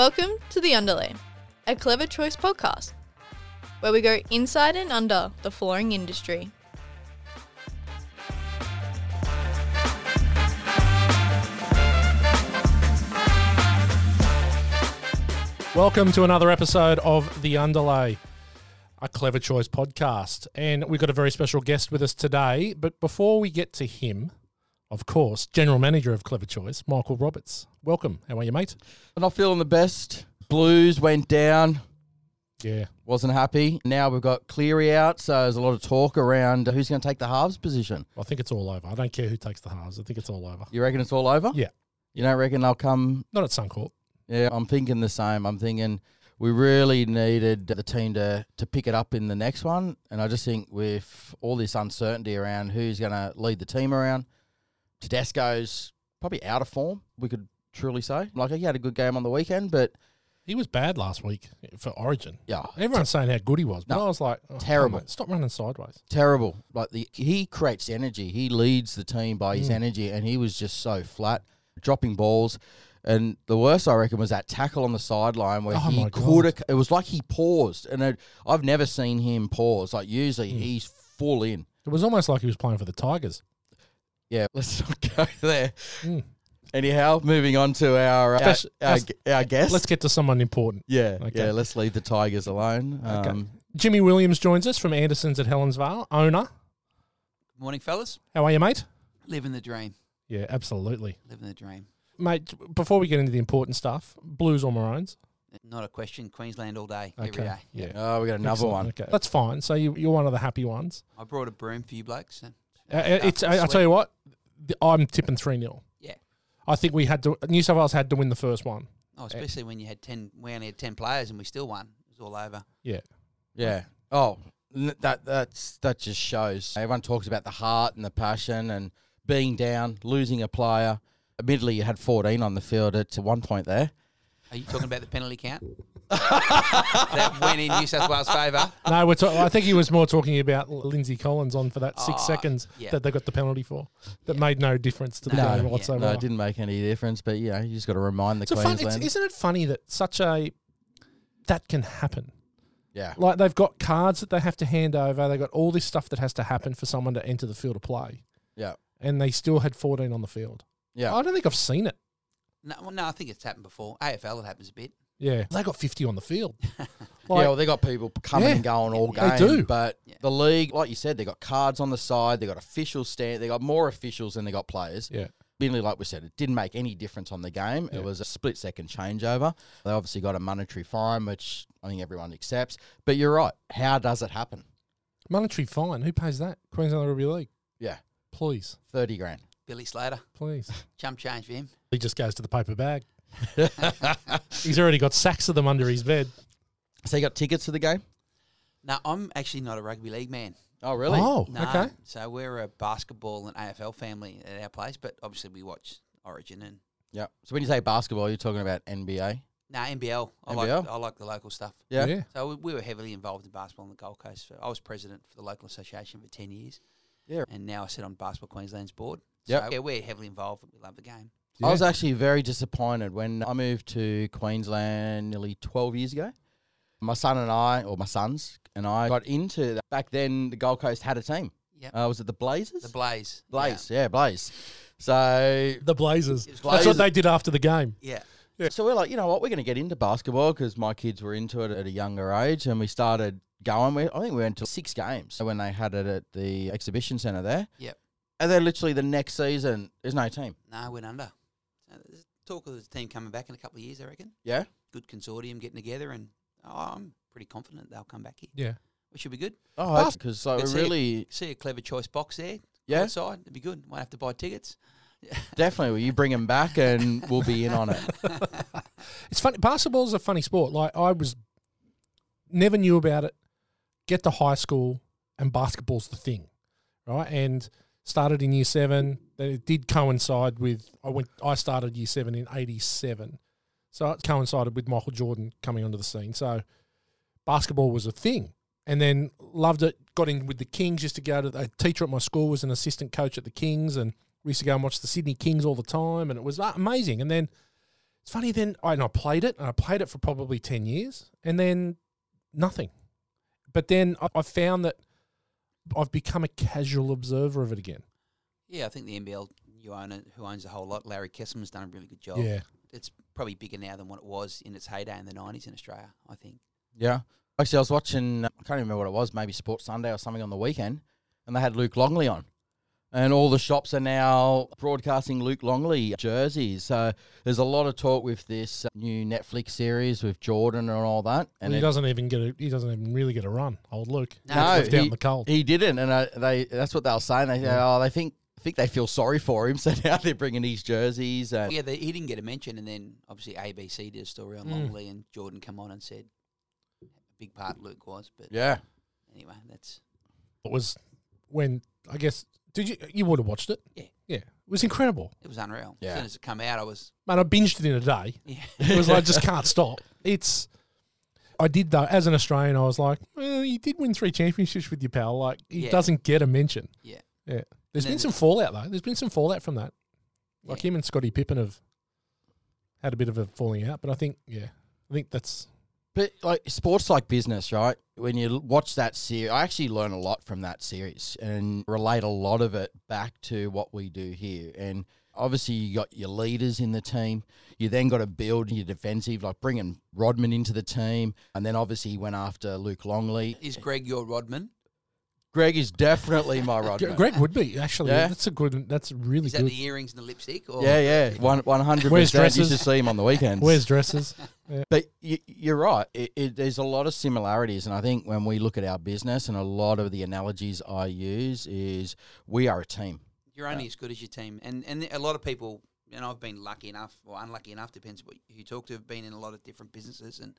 Welcome to The Underlay, a Clever Choice podcast, where we go inside and under the flooring industry. Welcome to another episode of The Underlay, a Clever Choice podcast. And we've got a very special guest with us today. But before we get to him, of course, General Manager of Clever Choice, Michael Roberts. Welcome. How are you, mate? I'm not feeling the best. Blues went down. Yeah. Wasn't happy. Now we've got Cleary out, so there's a lot of talk around uh, who's going to take the halves position. I think it's all over. I don't care who takes the halves. I think it's all over. You reckon it's all over? Yeah. You don't reckon they'll come? Not at Suncorp. Yeah, I'm thinking the same. I'm thinking we really needed the team to to pick it up in the next one, and I just think with all this uncertainty around who's going to lead the team around, Tedesco's probably out of form. We could truly say. Like he had a good game on the weekend, but He was bad last week for Origin. yeah, Everyone's saying how good he was, but No. I was like, oh, Terrible. on, stop running sideways. terrible. Like the he creates energy. He leads the team by his Mm. energy, and he was just so flat, dropping balls. And the worst I reckon was that tackle on the sideline where Oh he could have. It was like he paused, and it, I've never seen him pause. Like usually Mm. he's full in. It was almost like he was playing for the Tigers. Yeah, let's not go there. Mm. Anyhow, moving on to our uh, Spec- our, our guest. Let's get to someone important. yeah, Okay. yeah. Let's leave the Tigers alone. Okay. Um, Jimmy Williams joins us from Andersens at Helensvale, owner. Morning, fellas. How are you, mate? Living the dream. Yeah, absolutely. Living the dream. Mate, before we get into the important stuff, Blues or Maroons? Not a question. Queensland all day, every day. Yeah. oh, we got another Excellent. one. Okay. That's fine. So you, you're one of the happy ones. I brought a broom for you blokes. and- Uh, Uh, uh, it's, I, I'll tell you what, the, I'm tipping 3 0. Yeah. I think we had to, New South Wales had to win the first one. Oh, especially when you had ten. We only had ten players and we still won. It was all over. Yeah. Yeah. Oh, n- that that's that just shows. Everyone talks about the heart and the passion and being down, losing a player. Admittedly, you had 14 on the field at one point there. Are you talking about the penalty count? That went in New South Wales' favour. No, we're ta- I think he was more talking about Lindsay Collins on for that six Oh, seconds yeah. that they got the penalty for. That Yeah. made no difference to the No, game yeah. whatsoever. No, it didn't make any difference, but you know, you just got to remind the It's a fun, it's, Queensland. isn't it funny that such a that can happen? yeah. Like they've got cards that they have to hand over. They've got all this stuff that has to happen for someone to enter the field of play. Yeah. And they still had 14 on the field. Yeah. I don't think I've seen it. No, well, no, I think it's happened before. AFL it happens a bit. Yeah. They got 50 on the field. yeah, well, they got people coming Yeah. and going all game. They game. do. But Yeah. the league, like you said, they got cards on the side. They got officials stand. They got more officials than they got players. yeah. Mainly, like we said, it didn't make any difference on the game. Yeah. It was a split second changeover. They obviously got a monetary fine, which I think everyone accepts. But you're right. How does it happen? Monetary fine. Who pays that? Queensland Rugby League. Yeah. Please. 30 grand. Billy Slater, Please. chump change for him. he just goes to the paper bag. He's already got sacks of them under his bed. So you got tickets for the game? No, I'm actually not a rugby league man. Oh, really? Oh, No, okay. so we're a basketball and AFL family at our place, but obviously we watch Origin and Yeah. So when you say basketball, you're talking about NBA? no NBL. I NBL? like I like the local stuff. Yeah. yeah. So we, we were heavily involved in basketball on the Gold Coast. For, I was president for the local association for ten years. Yeah. and now I sit on Basketball Queensland's board. Yep. So yeah, we're heavily involved. We love the game. I was actually very disappointed when I moved to Queensland nearly 12 years ago. My son and I, or my sons and I, got into that. Back then, the Gold Coast had a team. Yep. Uh, was it the Blazers? The Blaze. Blaze, yeah, Blaze. So, The Blazers. It was That's what they did after the game. Yeah. yeah. so we're like, you know what, we're going to get into basketball because my kids were into it at a younger age, and we started going. We, I think we went to six games when they had it at the exhibition centre there. Yep. And then literally the next season, there's no team. No, we're under. So there's talk of the team coming back in a couple of years. I reckon. Yeah. Good consortium getting together, and oh, I'm pretty confident they'll come back here. Yeah. Which should be good. Oh, because so see it. really, See a clever choice box there. yeah, Outside, it'd be good. Won't have to buy tickets. definitely. Well, you bring them back, and we'll be in on it. It's funny. Basketball's a funny sport. Like I was never knew about it. Get to high school and basketball's the thing, right? And started in year seven. Then it did coincide with I went. I started year seven in '87, so it coincided with Michael Jordan coming onto the scene. So basketball was a thing, and then loved it. Got in with the Kings. Used to go to a teacher at my school was an assistant coach at the Kings, and we used to go and watch the Sydney Kings all the time, and it was uh, amazing. And then it's funny. Then I, and I played it, and I played it for probably ten years, and then nothing. But then I, I found that I've become a casual observer of it again. Yeah, I think the NBL you own it, who owns the whole lot, Larry Kestelman's done a really good job. Yeah, It's probably bigger now than what it was in its heyday in the nineties in Australia, I think. Yeah. Actually, I was watching, I can't remember what it was, maybe Sports Sunday or something on the weekend, and they had Luke Longley on. And all the shops are now broadcasting Luke Longley jerseys. So there's a lot of talk with this new Netflix series with Jordan and all that. and And he it- doesn't even get a, he doesn't even really get a run. Old Luke, No, No, left out he- in the cold. he didn't, and uh, they that's what they were saying. They Yeah. oh, they think think they feel sorry for him, so now they're bringing these jerseys. And Yeah, they, he didn't get a mention, and then obviously ABC did a story on Mm. Longley, and Jordan come on and said a big part Luke was. But yeah, anyway, that's it was when I guess did you you would have watched it? Yeah. yeah, it was incredible. it was unreal. Yeah. As soon as it come out, I was Man, I binged it in a day. yeah. It was like I just can't stop. It's I did though as an Australian. I was like, well, you did win three championships with your pal. Like he Yeah. doesn't get a mention. Yeah. yeah. There's been some fallout though. There's been some fallout from that. Like Yeah. him and Scottie Pippen have had a bit of a falling out, but I think yeah, I think that's But like sports like business, right? When you watch that series, I actually learn a lot from that series and relate a lot of it back to what we do here. And obviously, you got your leaders in the team. You then got to build your defensive, like bringing Rodman into the team, and then obviously he went after Luke Longley. Is Greg your Rodman? Greg is definitely my uh, Rodman. Greg would be actually. Yeah. That's a good. That's really good. Is that good. the earrings and the lipstick? Or Yeah, yeah, one one hundred Wears percent. Used to dresses. see him on the weekends. Wears dresses. But you, you're right. It, it, there's a lot of similarities, and I think when we look at our business, and a lot of the analogies I use is we are a team. You're only as good as your team, and and a lot of people, and I've been lucky enough or unlucky enough, depends what you talk to, have been in a lot of different businesses, and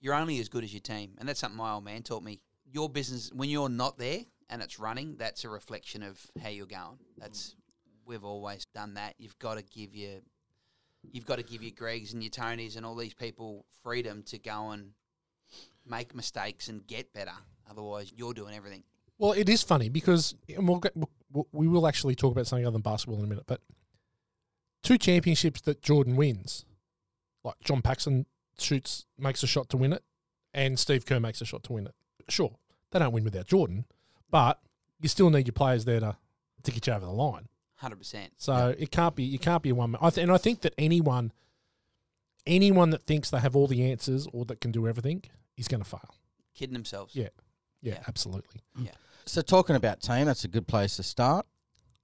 you're only as good as your team, and that's something my old man taught me. Your business, when you're not there and it's running, that's a reflection of how you're going. That's we've always done that. You've got to give your, you've got to give your Gregs and your Tonys and all these people freedom to go and make mistakes and get better. Otherwise, you're doing everything. Well, it is funny because and we'll get, we will actually talk about something other than basketball in a minute. But two championships that Jordan wins, like John Paxson shoots, makes a shot to win it, and Steve Kerr makes a shot to win it. Sure, they don't win without Jordan, but you still need your players there to to get you over the line. Hundred percent. So it can't be you can't be a one. man. I th- and I think that anyone, anyone that thinks they have all the answers or that can do everything is going to fail. Kidding themselves. Yeah. Yeah, Yeah. absolutely. Yeah. So talking about team, that's a good place to start.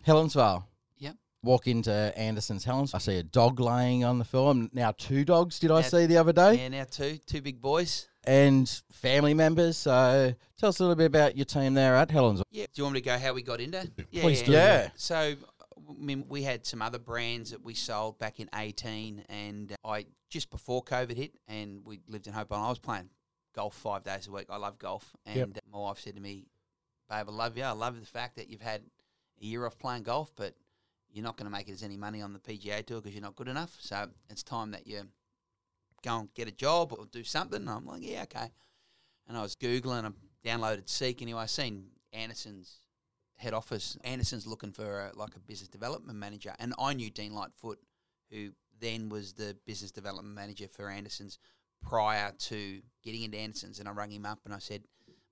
Helensvale. Yep. Walk into Andersens Helens. I see a dog laying on the film. Now two dogs. Did I see the other day? Yeah, now two two big boys. And family members. So tell us a little bit about your team there at Helen's. Yeah. Do you want me to go how we got into? Yeah, Please yeah. do. Yeah. So, I mean, we had some other brands that we sold back in 18, and I just before COVID hit, and we lived in Hope Island. I was playing golf five days a week. I love golf, and Yep. my wife said to me, "Babe, I love you. I love the fact that you've had a year off playing golf, but you're not going to make it as any money on the PGA tour because you're not good enough. So it's time that you go and get a job or do something." And I'm like, "Yeah, okay." And I was googling. I downloaded Seek anyway. I seen Andersens head office. Andersens looking for a, like a business development manager, and I knew Dean Lightfoot, who then was the business development manager for Andersens prior to getting into Andersens. And I rang him up and I said,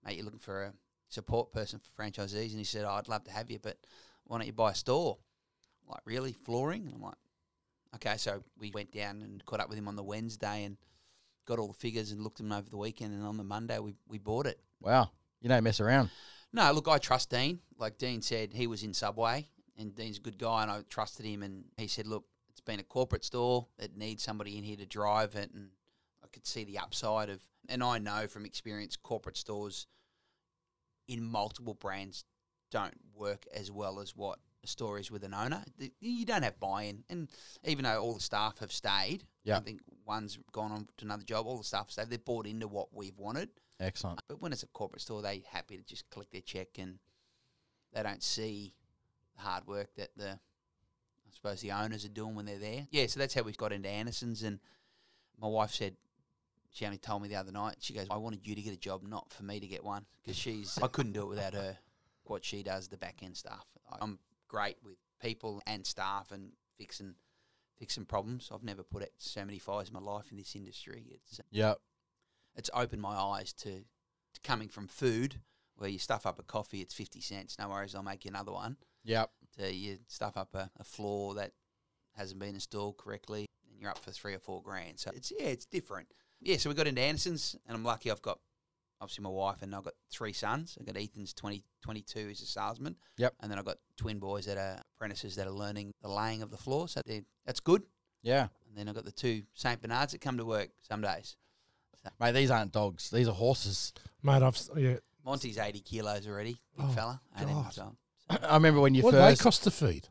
"Mate, you're looking for a support person for franchisees?" And he said, oh, "I'd love to have you, but why don't you buy a store?" Like, really, flooring? And I'm like, "Okay." So we went down and caught up with him on the Wednesday and got all the figures and looked them over the weekend. And on the Monday, we we bought it. Wow. You don't mess around. No, look, I trust Dean. Like Dean said, he was in Subway, and Dean's a good guy, and I trusted him. And he said, "Look, it's been a corporate store. It needs somebody in here to drive it." And I could see the upside of, and I know from experience, corporate stores in multiple brands don't work as well as what is with an owner. You don't have buy-in, and even though all the staff have stayed, Yeah. I think one's gone on to another job. All the staff have stayed. They've bought into what we've wanted. Excellent. But when it's a corporate store, they're happy to just click their check and they don't see the hard work that the I suppose the owners are doing when they're there. Yeah, so that's how we got into Andersens and my wife said she only told me the other night. She goes, "I wanted you to get a job, not for me to get one, because she's I couldn't do it without her. What she does, the back end stuff. I'm great with people and staff and fixing fix some problems. I've never put out so many fires in my life in this industry. It's uh, Yep. it's opened my eyes to, to coming from food where you stuff up a coffee, it's fifty cents. No worries, I'll make you another one. Yep. To you stuff up a, a floor that hasn't been installed correctly, and you're up for three or four grand. So it's yeah, it's different. Yeah, so we got into Andersens, and I'm lucky I've got obviously my wife and I've got three sons. I've got Ethan's 20, 22, he's a salesman. Yep. And then I've got twin boys that are apprentices that are learning the laying of the floor. So that's good. Yeah. And then I've got the two St. Bernards that come to work some days. Mate, these aren't dogs. These are horses. Mate, I've yeah. Monty's 80 kilos already, big Oh, fella. 18 God. months old. I remember when you What do they cost to feed?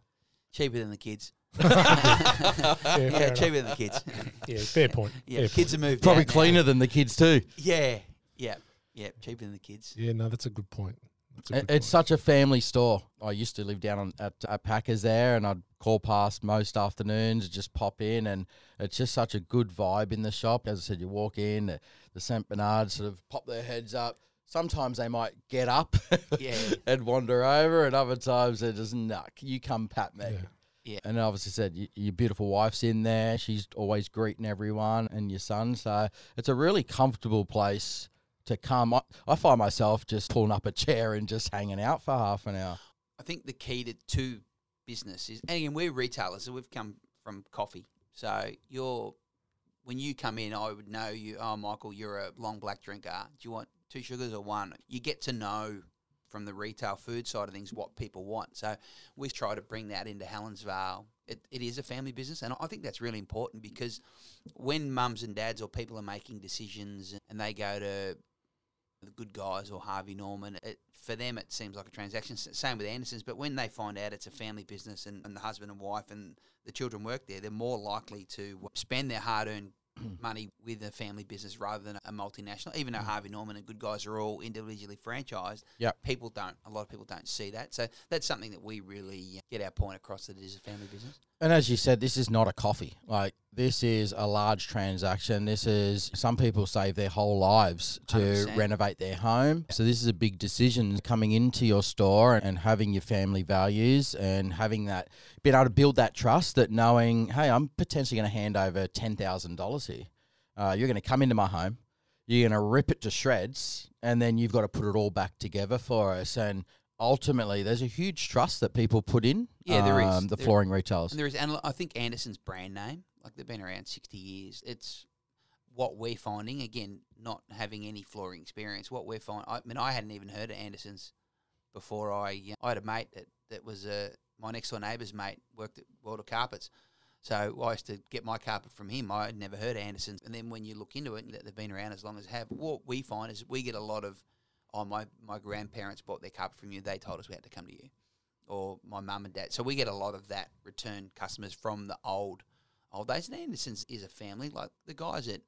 Cheaper than the kids. Yeah, yeah, fair enough. cheaper than the kids. Yeah, fair point. yeah, fair kids have moved Probably out now. cleaner than the kids too. Yeah, yeah, yeah, cheaper than the kids. Yeah, no, that's a good point. That's a good It's point. such a family store. I used to live down on, at, at Packers there, and I'd call past most afternoons, just pop in, and it's just such a good vibe in the shop. As I said, you walk in, the, the Saint Bernard sort of pop their heads up. Sometimes they might get up Yeah. and wander over, and other times they're just, nah, you come pat me. Yeah. Yeah. And obviously said y- your beautiful wife's in there. She's always greeting everyone and your son. So it's a really comfortable place to come. I, I find myself just pulling up a chair and just hanging out for half an hour. I think the key to, to business is, and again, we're retailers, so we've come from coffee. So you're, when you come in, I would know you. Oh, Michael, you're a long black drinker. Do you want two sugars or one? You get to know from the retail food side of things what people want. So we try to bring that into Helensvale. It, it is a family business, and I think that's really important because when mums and dads or people are making decisions and they go to the good guys or Harvey Norman, it, for them it seems like a transaction. Same with Andersens, but when they find out it's a family business and, and the husband and wife and the children work there, they're more likely to spend their hard-earned money with a family business rather than a multinational. Even though Harvey Norman and Good Guys are all individually franchised, Yep. people don't. A lot of people don't see that. So that's something that we really uh, get our point across that it is a family business. And as you said, this is not a coffee. Like this is a large transaction. This is some people save their whole lives to 100%. renovate their home. So this is a big decision coming into your store and having your family values and having that being able to build that trust that knowing, hey, I'm potentially going to hand over ten thousand dollars here. Uh, you're going to come into my home. You're going to rip it to shreds, and then you've got to put it all back together for us. And ultimately, there's a huge trust that people put in. Yeah, there is. um, The There- flooring retailers. And there is, and I think Andersens brand name, like they've been around 60 years. It's what we're finding, again, not having any flooring experience, what we're finding, I mean, I hadn't even heard of Andersens before I, I had a mate that, that was a, my next door neighbour's mate worked at World of Carpets. So I used to get my carpet from him. I had never heard of Andersens. And then when you look into it, they've been around as long as have. What we find is we get a lot of, oh, my, my grandparents bought their carpet from you. They told us we had to come to you or my mum and dad. So we get a lot of that return customers from the old old days. And Andersens is a family. Like the guys at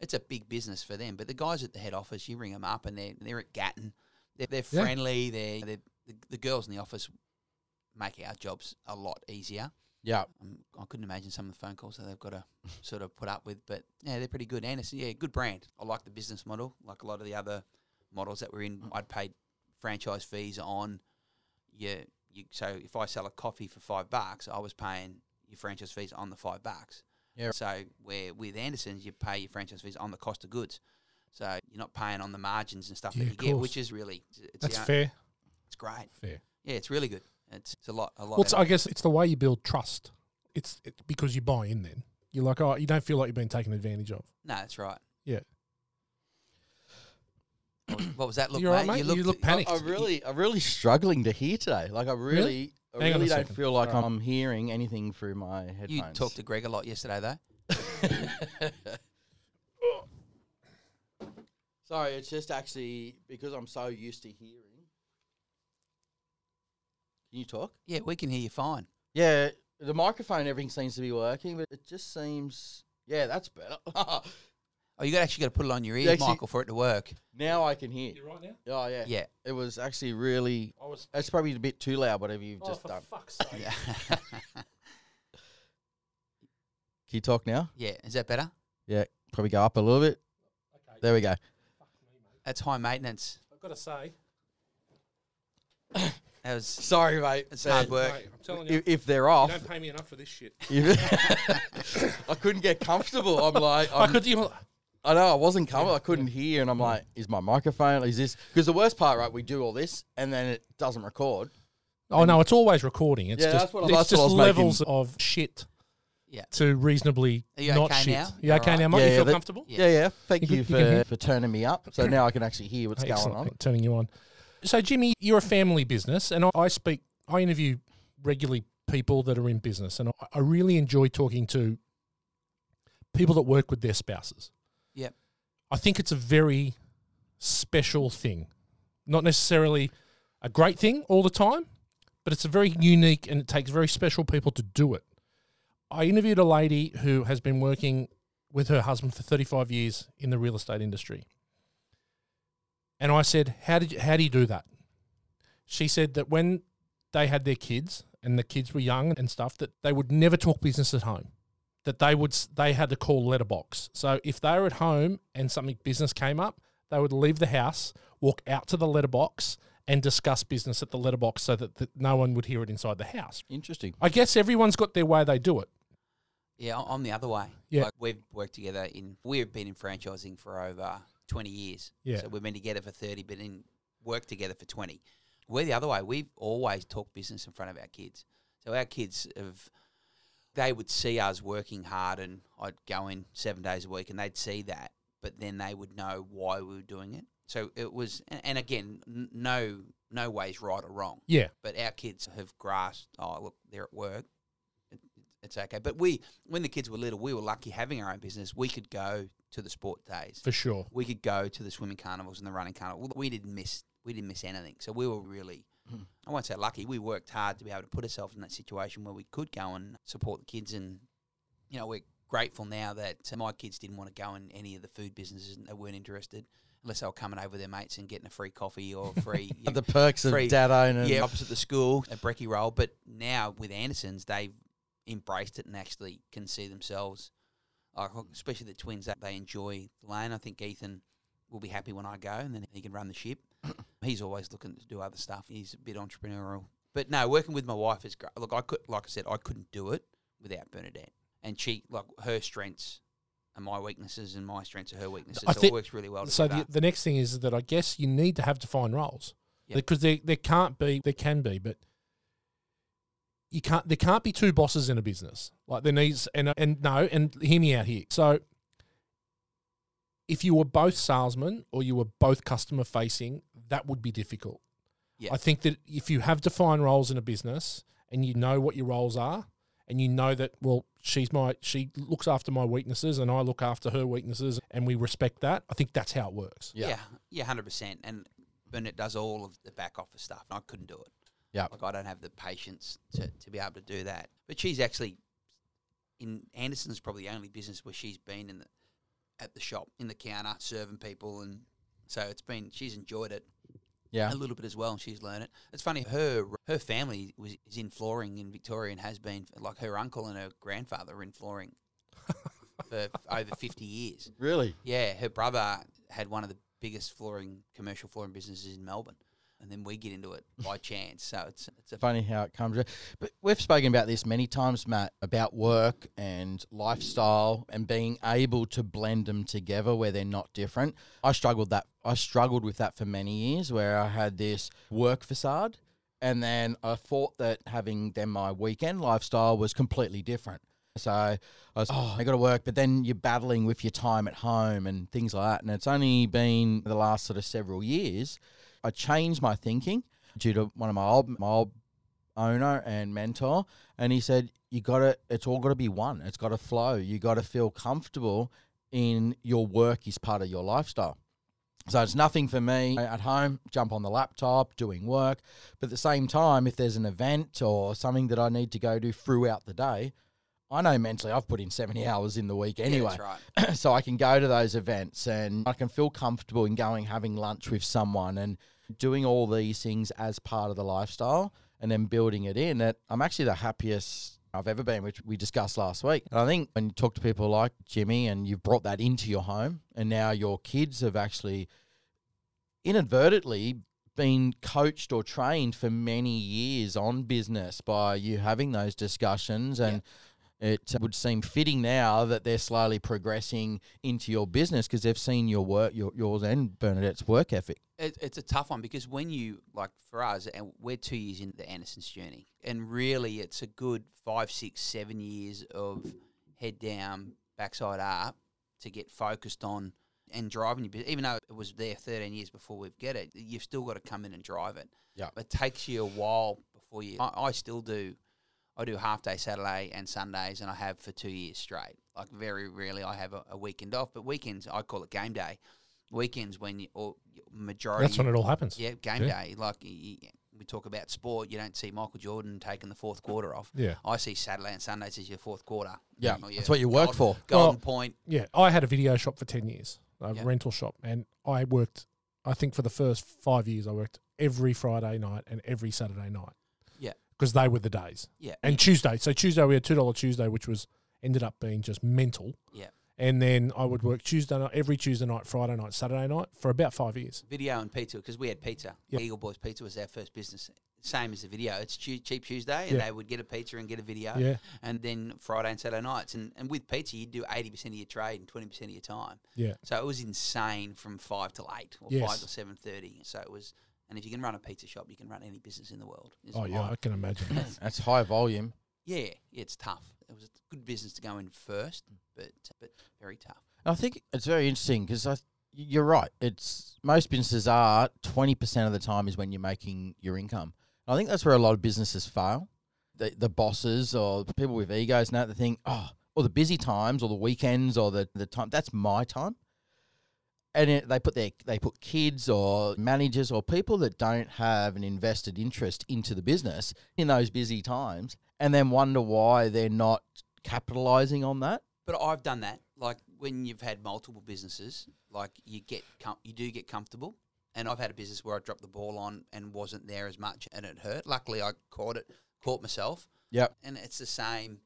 it's a big business for them, but the guys at the head office, you ring them up and they're they're at Gatton. They're, they're Yeah. friendly. They're, they're the, the girls in the office make our jobs a lot easier. Yeah. Um, I couldn't imagine some of the phone calls that they've got to sort of put up with, but yeah, they're pretty good. Anderson, yeah, good brand. I like the business model. Like a lot of the other models that we're in, I'd paid franchise fees on. Yeah, you, so if I sell a coffee for five bucks, I was paying your franchise fees on the five bucks. Yeah. So where with Andersens, you pay your franchise fees on the cost of goods. So you're not paying on the margins and stuff Yeah, that you get, which is really it's, That's fair. It's great. Fair. Yeah, it's really good. It's, it's a lot. A lot. Well. I guess it's the way you build trust. It's it, because you buy in. Then you're like, oh, you don't feel like you've been taken advantage of. no, that's right. Yeah. What was- that look, You're mate? right, mate. You look panicked. I'm really, I'm really struggling to hear today. Like I really, I Hang on a really don't second. feel like Alright. I'm hearing anything through my headphones. You talked to Greg a lot yesterday, though. Sorry, it's just actually because I'm so used to hearing. Can you talk? Yeah, we can hear you fine. Yeah, the microphone, everything seems to be working, but it just seems. Yeah, that's better. Oh, you got actually got to put it on your ears, actually- Michael, for it to work. now I can hear. You right now. Oh yeah. Yeah, It was actually really. I was. It's probably a bit too loud. Whatever you've Oh, just for done. fuck's sake. yeah, Can you talk now? yeah. Is that better? Yeah, probably go up a little bit. Okay. There we go. That's high maintenance. I've got to say, That was Sorry, mate. it's hard work. Mate, I'm telling you, If, if they're you off, don't pay me enough for this shit. I couldn't get comfortable. I'm like, I I'm, could. You know, I know I wasn't comfortable. I couldn't hear, and I'm like, is my microphone? Is this? Because the worst part, right? We do all this, and then it doesn't record. oh no, it's always recording. It's Yeah, just, that's what I- it's that's what just I was making- levels of shit. Yeah. To reasonably Are you not okay shit. now? You okay Alright. now, mate? Yeah, you yeah, feel that- comfortable? Yeah. Yeah, yeah. Thank You you, can- you can for, hear- for turning me up. So now I can actually hear what's Excellent. going on. Turning you on. So, Jimmy, you're a family business, and I, speak. I interview regularly people that are in business, and I, I really enjoy talking to people that work with their spouses. Yep. I think it's a very special thing, not necessarily a great thing all the time, but it's a very unique and it takes very special people to do it. I interviewed a lady who has been working with her husband for 35 years in the real estate industry. And I said, "How did you, how do you do that?" She said that when they had their kids and the kids were young and stuff, that they would never talk business at home. That they would they had to call letterbox. So if they were at home and something business came up, they would leave the house, walk out to the letterbox, and discuss business at the letterbox so that, that no one would hear it inside the house. Interesting. I guess everyone's got their way they do it. Yeah, I- I'm the other way. Yeah. Like we've worked together in we've been in franchising for over twenty years. Yeah. So we've been together for thirty, but in work together for twenty. We're the other way. We've always talked business in front of our kids. So our kids have they would see us working hard and I'd go in seven days a week and they'd see that, but then they would know why we were doing it. So it was and, and again, no no ways right or wrong Yeah, but our kids have grasped. Oh, look, they're at work. It, it's okay. But we, when the kids were little, we were lucky having our own business. We could go to the sport days. for sure. We could go to the swimming carnivals and the running carnival. We didn't miss. We didn't miss anything. So we were really. Hmm. I won't say lucky. We worked hard to be able to put ourselves in that situation where we could go and support the kids. And you know, we're grateful now that my kids didn't want to go in any of the food businesses. and They weren't interested unless they were coming over with their mates and getting a free coffee or free. you know, The perks of free- dad owning. yeah, opposite the school, a brekkie roll. But now with Andersens, they've embraced it and actually can see themselves, like especially the twins, that they enjoy the lane. I think Ethan will be happy when I go, and then he can run the ship. He's always looking to do other stuff. He's a bit entrepreneurial. But no, working with my wife is great. Look, I could, like I said, I couldn't do it without Bernadette, and she, like her strengths. and my weaknesses and my strengths are her weaknesses. I so it works really well So the, the next thing is that I guess you need to have defined roles Yep. because there there can't be there can be, but you can't there can't be two bosses in a business. Like there needs and uh, and no and hear me out here. So if you were both salesmen or you were both customer facing, that would be difficult. Yeah. I think that if you have defined roles in a business and you know what your roles are and you know that well she's my she looks after my weaknesses and I look after her weaknesses and we respect that, I think that's how it works. Yeah. Yeah, yeah, hundred percent. And Bernadette does all of the back office stuff, and I couldn't do it. Yeah. like I don't have the patience to, to be able to do that. But she's actually in Andersens probably the only business where she's been in the at the shop in the counter serving people, and so it's been she's enjoyed it Yeah. a little bit as well, and she's learned it. It's funny her her family was is in flooring in Victoria and has been like her uncle and her grandfather are in flooring for over fifty years. Really? Yeah, her brother had one of the biggest flooring commercial flooring businesses in Melbourne, and then we get into it by chance. So it's it's a Funny how it comes. But we've spoken about this many times, Matt, about work and lifestyle and being able to blend them together where they're not different. I struggled that. I struggled with that for many years, where I had this work facade, and then I thought that having then my weekend lifestyle was completely different. So I was, oh, I got to work, but then you're battling with your time at home and things like that. And it's only been the last sort of several years I changed my thinking due to one of my old my old owner and mentor, and he said, "You got to. It's all got to be one. It's got to flow. You got to feel comfortable in your work is part of your lifestyle." So it's nothing for me at home, jump on the laptop, doing work. But at the same time, if there's an event or something that I need to go to throughout the day, I know mentally I've put in 70 hours in the week yeah, anyway that's right. so I can go to those events and I can feel comfortable in going having lunch with someone and doing all these things as part of the lifestyle and then building it in that I'm actually the happiest I've ever been, which we discussed last week. And I think when you talk to people like Jimmy and you've brought that into your home and now your kids have actually inadvertently been coached or trained for many years on business by you having those discussions and it would seem fitting now that they're slowly progressing into your business because they've seen your work your, yours and Bernadette's work ethic It, it's a tough one because when you like for us, and we're two years into the Andersens journey, and really it's a good five, six, seven years of head down, backside up to get focused on and driving your business. Even though it was there 13 years before we get it, you've still got to come in and drive it. Yeah. It takes you a while before you. I, I still do. I do half day Saturday and Sundays, and I have for two years straight. Like very rarely I have a, a weekend off, but weekends I call it game day. Weekends when you or majority That's when it all happens. yeah, game Yeah. day. Like y- y- we talk about sport, you don't see Michael Jordan taking the fourth quarter off. Yeah. I see Saturday and Sundays as your fourth quarter. Yeah, Or that's what you work Golden- for. Golden Well, Point. Yeah, I had a video shop for 10 years, a Yeah. rental shop, and I worked, I think for the first five years, I worked every Friday night and every Saturday night. Because they were the days. Yeah, And Tuesday. So Tuesday, we had $2 Tuesday, which was ended up being just mental. Yeah. And then I would work Tuesday night, every Tuesday night, Friday night, Saturday night for about five years. video and pizza because we had pizza. Yeah. Eagle Boys Pizza was our first business. Same as the video. It's chea- cheap Tuesday, and they would get a pizza and get a video, Yeah. and then Friday and Saturday nights. And, and with pizza, you'd do eighty percent of your trade and twenty percent of your time. Yeah. So it was insane from five till eight or Yes. five till seven thirty. So it was. And if you can run a pizza shop, you can run any business in the world. is Oh, yeah, my- I can imagine. that's high volume Yeah, it's tough. It was a good business to go in first, but but very tough. I think it's very interesting because I, you're right. It's most businesses are twenty percent of the time is when you're making your income. I think that's where a lot of businesses fail. The the bosses or people with egos and that they think, oh, or the busy times or the weekends or the the time that's my time. And it, they put their they put kids or managers or people that don't have an invested interest into the business in those busy times, and then wonder why they're not capitalizing on that. But I've done that. Like when you've had multiple businesses, like you get com- you do get comfortable. And I've had a business where I dropped the ball on and wasn't there as much, and it hurt. Luckily, I caught it, caught myself. Yep. And it's the same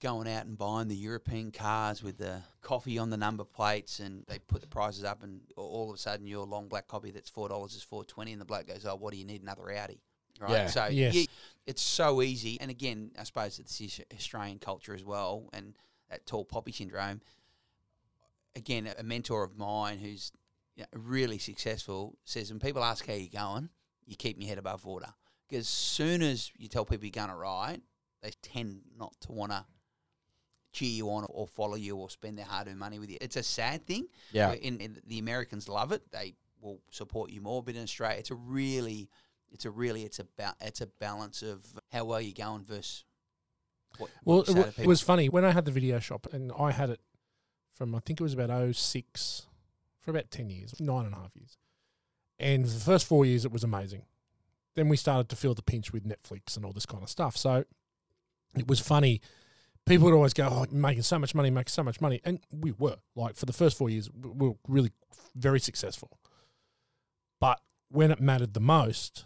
going out and buying the European cars with the coffee on the number plates, and they put the prices up, and all of a sudden your long black copy that's four dollars is four twenty, and the bloke goes, "Oh, what do you need another Audi?" Right. Yeah. So Yes. you- it's so easy, and again, I suppose it's the Australian culture as well, and that tall poppy syndrome. Again, a mentor of mine who's you know, really successful says, when people ask how you're going, you keep your head above water. Because as soon as you tell people you're going to right, they tend not to want to cheer you on or follow you or spend their hard-earned money with you. It's a sad thing. Yeah. In, in the Americans love it. They will support you more. But in Australia, it's a really, it's a really, it's a ba- it's a balance of how well you're going versus what. Well, what it, you say wa- to it was funny when I had the video shop, and I had it from I think it was about 06 for about ten years, nine and a half years. And for the first four years, it was amazing. Then we started to feel the pinch with Netflix and all this kind of stuff. So it was funny. People would always go, "Oh, you're making so much money, making so much money," and we were like for the first four years, we we were really very successful. But when it mattered the most,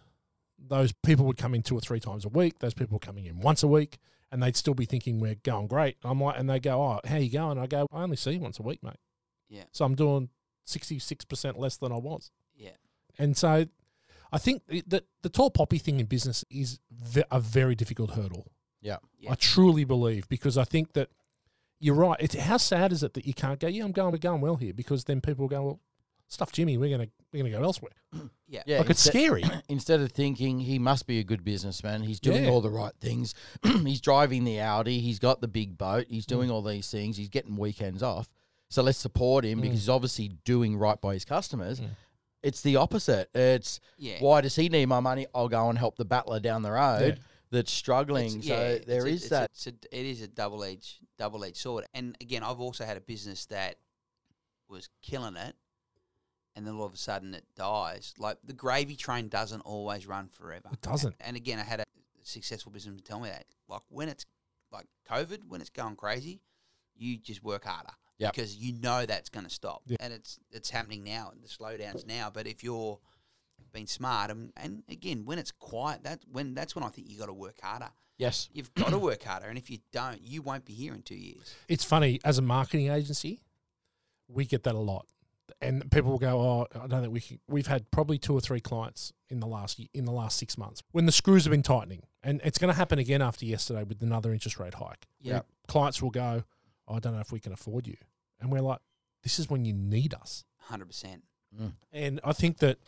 those people would come in two or three times a week. Those people were coming in once a week, and they'd still be thinking we're going great. And I'm like, and they go, "Oh, how you going?" I go, "I only see you once a week, mate." Yeah. So I'm doing sixty six percent less than I was, yeah, and so I think that the tall poppy thing in business is a very difficult hurdle. Yeah. Yeah. I truly believe because I think that you're right. It's how sad is it that you can't go? Yeah, I'm going. We're going well here because then people go, "Well, stuff, Jimmy. We're gonna we're gonna go elsewhere." yeah, Yeah. like it's instead- scary. instead of thinking he must be a good businessman, he's doing Yeah. all the right things. he's driving the Audi, he's got the big boat, Mm. he's doing all these things, he's getting weekends off. So let's support him because Mm. he's obviously doing right by his customers. Mm. It's the opposite. It's yeah. why does he need my money? I'll go and help the battler down the road Yeah. That's struggling. It's- so yeah, there it's is a, it's that. A, it's a, it is a double edged double edged sword. And again, I've also had a business that was killing it, and then all of a sudden it dies. Like the gravy train doesn't always run forever. It doesn't. And again, I had a successful businessman tell me that. Like when it's like COVID, when it's going crazy, you just work harder. Yep. Because you know that's going to stop, Yeah. and it's it's happening now, and the slowdowns now. But if you're being smart, and, and again, when it's quiet, that when that's when I think you got to work harder. yes. You've got to work harder, and if you don't, you won't be here in two years. It's funny as a marketing agency, we get that a lot. and people will go, "Oh, I don't think we can. we've had probably two or three clients in the last in the last six months when the screws have been tightening, and it's going to happen again after yesterday with another interest rate hike. Yeah, clients will go, oh, "I don't know if we can afford you," and we're like, "This is when you need us." Hundred percent. Mm. And I think that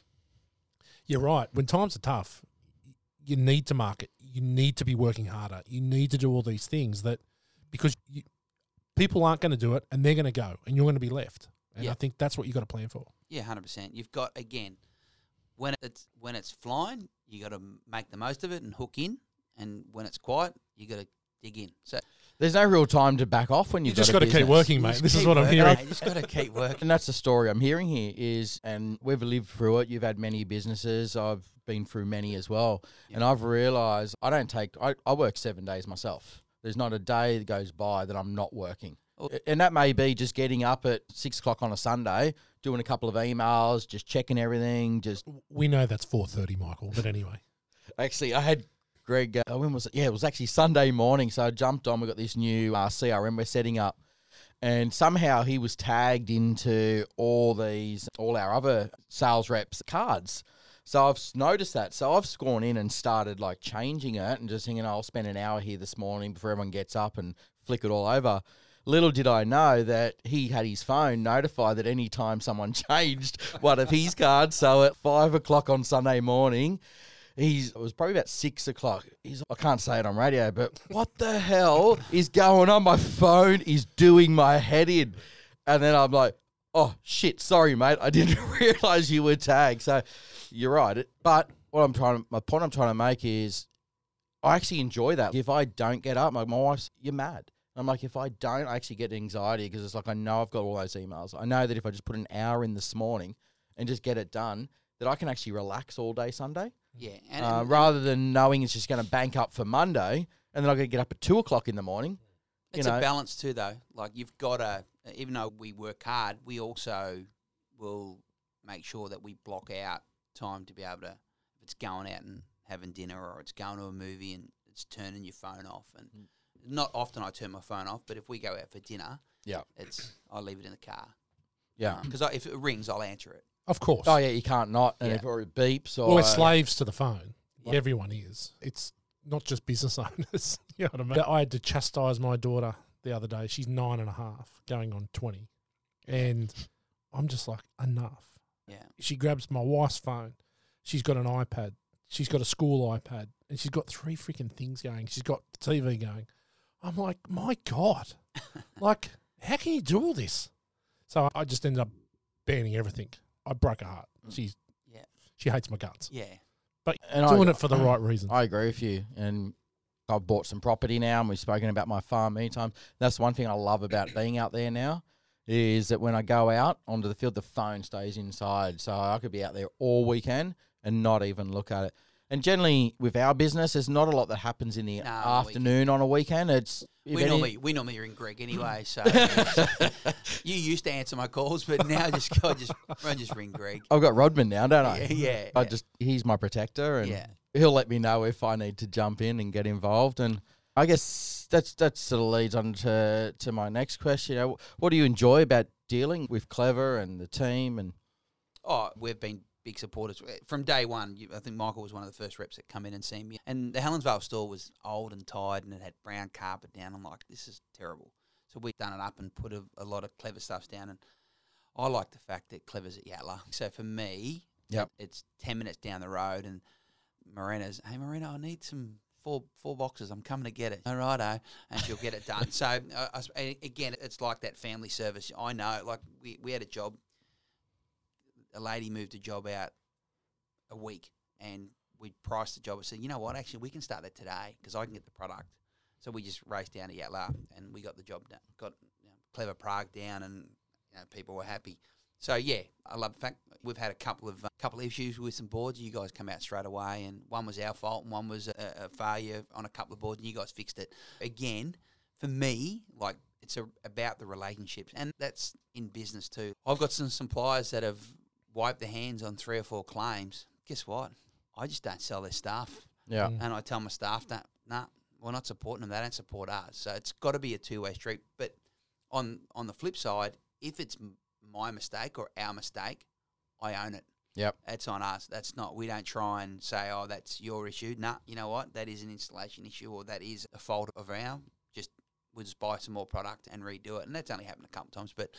you're right. When times are tough, you need to market. You need to be working harder. You need to do all these things that because you, people aren't going to do it, and they're going to go, and you're going to be left. And Yeah. I think that's what you've got to plan for. Yeah, hundred percent. You've got again when it's when it's flying, you got to make the most of it and hook in, and when it's quiet, you got to dig in. So There's no real time to back off when You you've just got got to keep working, mate. This is keep what I'm working, hearing. mate. You just got to keep working. And that's the story I'm hearing here is, and we've lived through it. You've had many businesses. I've been through many as well. And I've realized I don't take, I, I work seven days myself. There's not a day that goes by that I'm not working. Oh. And that may be just getting up at six o'clock on a Sunday, doing a couple of emails, just checking everything. Just We know that's four thirty, Michael. But anyway, actually, I had Greg, uh, when was it? Yeah, it was actually Sunday morning. So I jumped on. We got this new uh, CRM we're setting up. And somehow he was tagged into all these, all our other sales reps' cards. So I've noticed that. So I've gone in and started like changing it and just thinking, I'll spend an hour here this morning before everyone gets up and flick it all over. Little did I know that he had his phone notified that any time someone changed one of his cards. So at five o'clock on Sunday morning, he's it was probably about six o'clock. He's I can't say it on radio, but what the hell is going on? My phone is doing my head in, and then I'm like, oh shit, sorry mate, I didn't realize you were tagged. So you're right, but what I'm trying, my point I'm trying to make is, I actually enjoy that. If I don't get up, like my wife's, you're mad. I'm like, if I don't, I actually get anxiety because it's like I know I've got all those emails. I know that if I just put an hour in this morning and just get it done, that I can actually relax all day Sunday Yeah, and, uh, and- rather than knowing it's just going to bank up for Monday and then I'm going to get up at two o'clock in the morning. It's know. a balance too, though. Like you've got to, even though we work hard, we also will make sure that we block out time to be able to, if it's going out and having dinner or it's going to a movie and it's turning your phone off. And Mm. not often I turn my phone off, but if we go out for dinner, Yeah. it's I leave it in the car Yeah. because if it rings, I'll answer it. Of course. Oh yeah, you can't not, and Yeah. if or it beeps or well, we're slaves to the phone. Yeah. Everyone is. It's not just business owners. you know what I mean? I had to chastise my daughter the other day. She's nine and a half, going on twenty, and I'm just like, enough. Yeah, she grabs my wife's phone. She's got an iPad. She's got a school iPad, and she's got three freaking things going. She's got the TV going. I'm like, my god, like, how can you do all this? So I just ended up banning everything. I broke her heart. Mm. She's Yeah. she hates my guts, yeah, but And doing I- it for the right reason. I agree with you, and I've bought some property now, and we've spoken about my farm many times. That's one thing I love about being out there now, is that when I go out onto the field, the phone stays inside, so I could be out there all weekend and not even look at it. And generally, with our business, there's not a lot that happens in the No, afternoon on a weekend. It's we any- normally we normally are in Greg anyway. So you used to answer my calls, but now just I just I just ring Greg. I've got Rodman now, don't I? Yeah, yeah, I yeah. just he's my protector, and Yeah. he'll let me know if I need to jump in and get involved. And I guess that's that sort of leads on to to my next question. You know, what do you enjoy about dealing with Clever and the team? And Oh, we've been big supporters Uh, from day one. You, I think Michael was one of the first reps that come in and see me. And the Helensvale store was old and tired, and it had brown carpet down. I'm like, this is terrible. So we've done it up and put a, a lot of clever stuffs down. And I like the fact that Clever's at Yatala. So for me, Yep. it's ten minutes down the road, and Marina's, hey Marina, I need some four four boxes. I'm coming to get it. All righto, and she'll get it done. so uh, I again, it's like that family service. I know, like we, we had a job. A lady moved a job out a week, and we priced the job. and said, you know what? Actually, we can start that today because I can get the product. So we just raced down to Yatala, and we got the job done. Got you know, clever Prague down, and you know, people were happy. So yeah, I love the fact we've had a couple of uh, couple issues with some boards. You guys come out straight away, and one was our fault, and one was a, a failure on a couple of boards, and you guys fixed it. Again, for me, like it's a, about the relationships, and that's in business too. I've got some suppliers that have wiped their hands on three or four claims. Guess what? I just don't sell their stuff, yeah, Mm. and I tell my staff that nah, we're not supporting them. They don't support us. So it's got to be a two way street. But on on the flip side, if it's my mistake or our mistake, I own it. Yep. That's on us. That's not. We don't try and say, "Oh, that's your issue." Nah, you know what? That is an installation issue, or that is a fault of our. Just we'll just buy some more product and redo it, and that's only happened a couple times. But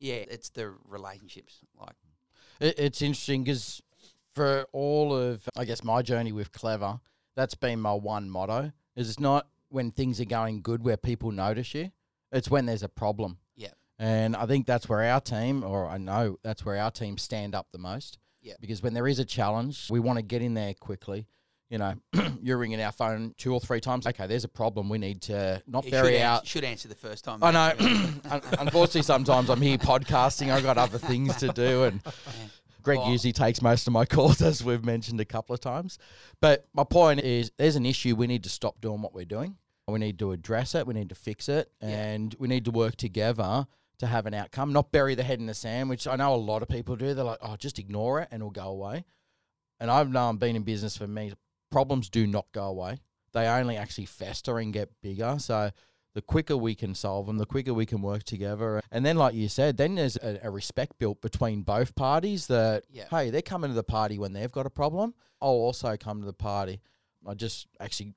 yeah, it's the relationships. Like It, it's interesting because for all of, I guess, my journey with Clever, that's been my one motto. Is it's not when things are going good where people notice you. It's when there's a problem. Yep. And I think that's where our team, or I know that's where our team stand up the most. Yep. Because when there is a challenge, we want to get in there quickly. You know, you're ringing our phone two or three times. Okay, there's a problem. We need to not bury should, out. answer, should answer the first time. I know. Unfortunately, sometimes I'm here podcasting. I've got other things to do, and Greg Oh. usually takes most of my calls, as we've mentioned a couple of times. But my point is, there's an issue. We need to stop doing what we're doing. We need to address it. We need to fix it, Yeah. and we need to work together to have an outcome. Not bury the head in the sand, which I know a lot of people do. They're like, "Oh, just ignore it, and it'll go away." And I've known been in business for me. Problems do not go away. They only actually fester and get bigger. So the quicker we can solve them, the quicker we can work together. And then, like you said, then there's a, a respect built between both parties that, Yeah. hey, they're coming to the party when they've got a problem. I'll also come to the party. I just actually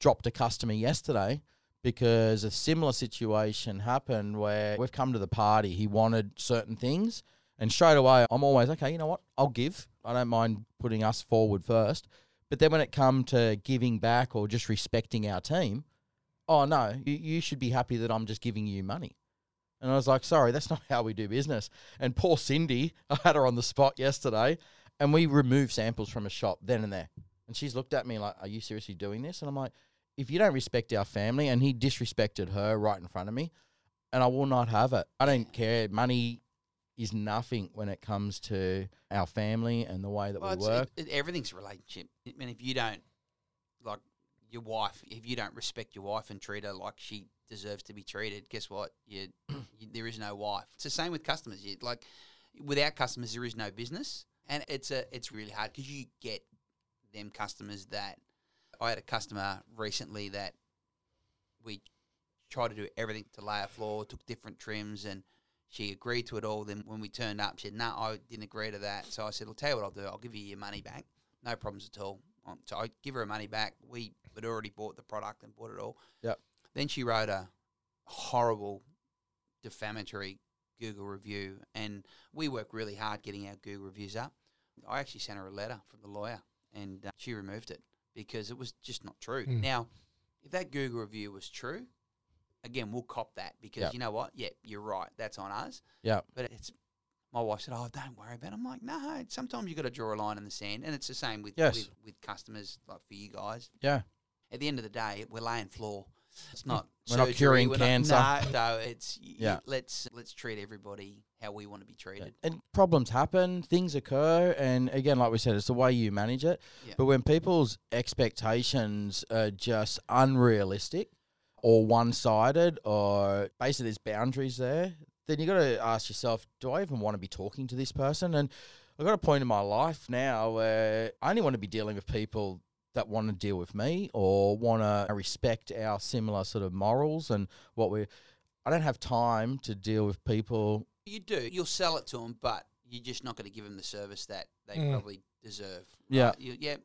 dropped a customer yesterday because a similar situation happened where we've come to the party. He wanted certain things. And straight away, I'm always, okay, you know what? I'll give. I don't mind putting us forward first. But then when it come to giving back or just respecting our team, oh no, you, you should be happy that I'm just giving you money. And I was like, sorry, that's not how we do business. And poor Cindy, I had her on the spot yesterday, and we removed samples from a shop then and there. And she's looked at me like, are you seriously doing this? And I'm like, if you don't respect our family, and he disrespected her right in front of me, and I will not have it. I don't care. Money is nothing when it comes to our family and the way that Well, we work. it- it- everything's a relationship. I mean, if you don't like your wife, if you don't respect your wife and treat her like she deserves to be treated, guess what? You, you there is no wife. It's the same with customers. You like without customers, there is no business, and it's a it's really hard because you get them customers that I had a customer recently that we tried to do everything to lay a floor, took different trims, and she agreed to it all. Then when we turned up, she said, "No, I didn't agree to that." So I said, "I'll tell you what I'll do. I'll give you your money back. No problems at all." Um, So I give her her money back. We had already bought the product and bought it all. Yep. Then she wrote a horrible, defamatory Google review, and we work really hard getting our Google reviews up. I actually sent her a letter from the lawyer, and uh, she removed it because it was just not true. Mm. Now, if that Google review was true, again, we'll cop that because Yep. you know what? Yeah, you're right. That's on us. Yeah. But it's my wife said, "Oh, don't worry about." it. I'm like, "No, sometimes you got to draw a line in the sand," and it's the same with, Yes. with with customers like for you guys. Yeah. At the end of the day, we're laying floor. It's not. We're not surgery, curing we're cancer. no, so it's Yeah. Let's let's treat everybody how we want to be treated. And problems happen, things occur, and again, like we said, it's the way you manage it. Yeah. But when people's expectations are just unrealistic or one sided, or basically there's boundaries there, then you got to ask yourself, do I even want to be talking to this person? And I've got a point in my life now where I only want to be dealing with people that want to deal with me or want to respect our similar sort of morals and what we. I don't have time to deal with people You do. You'll sell it to them, but you're just not going to give them the service that they Mm. probably deserve. Yeah. right? You, yeah.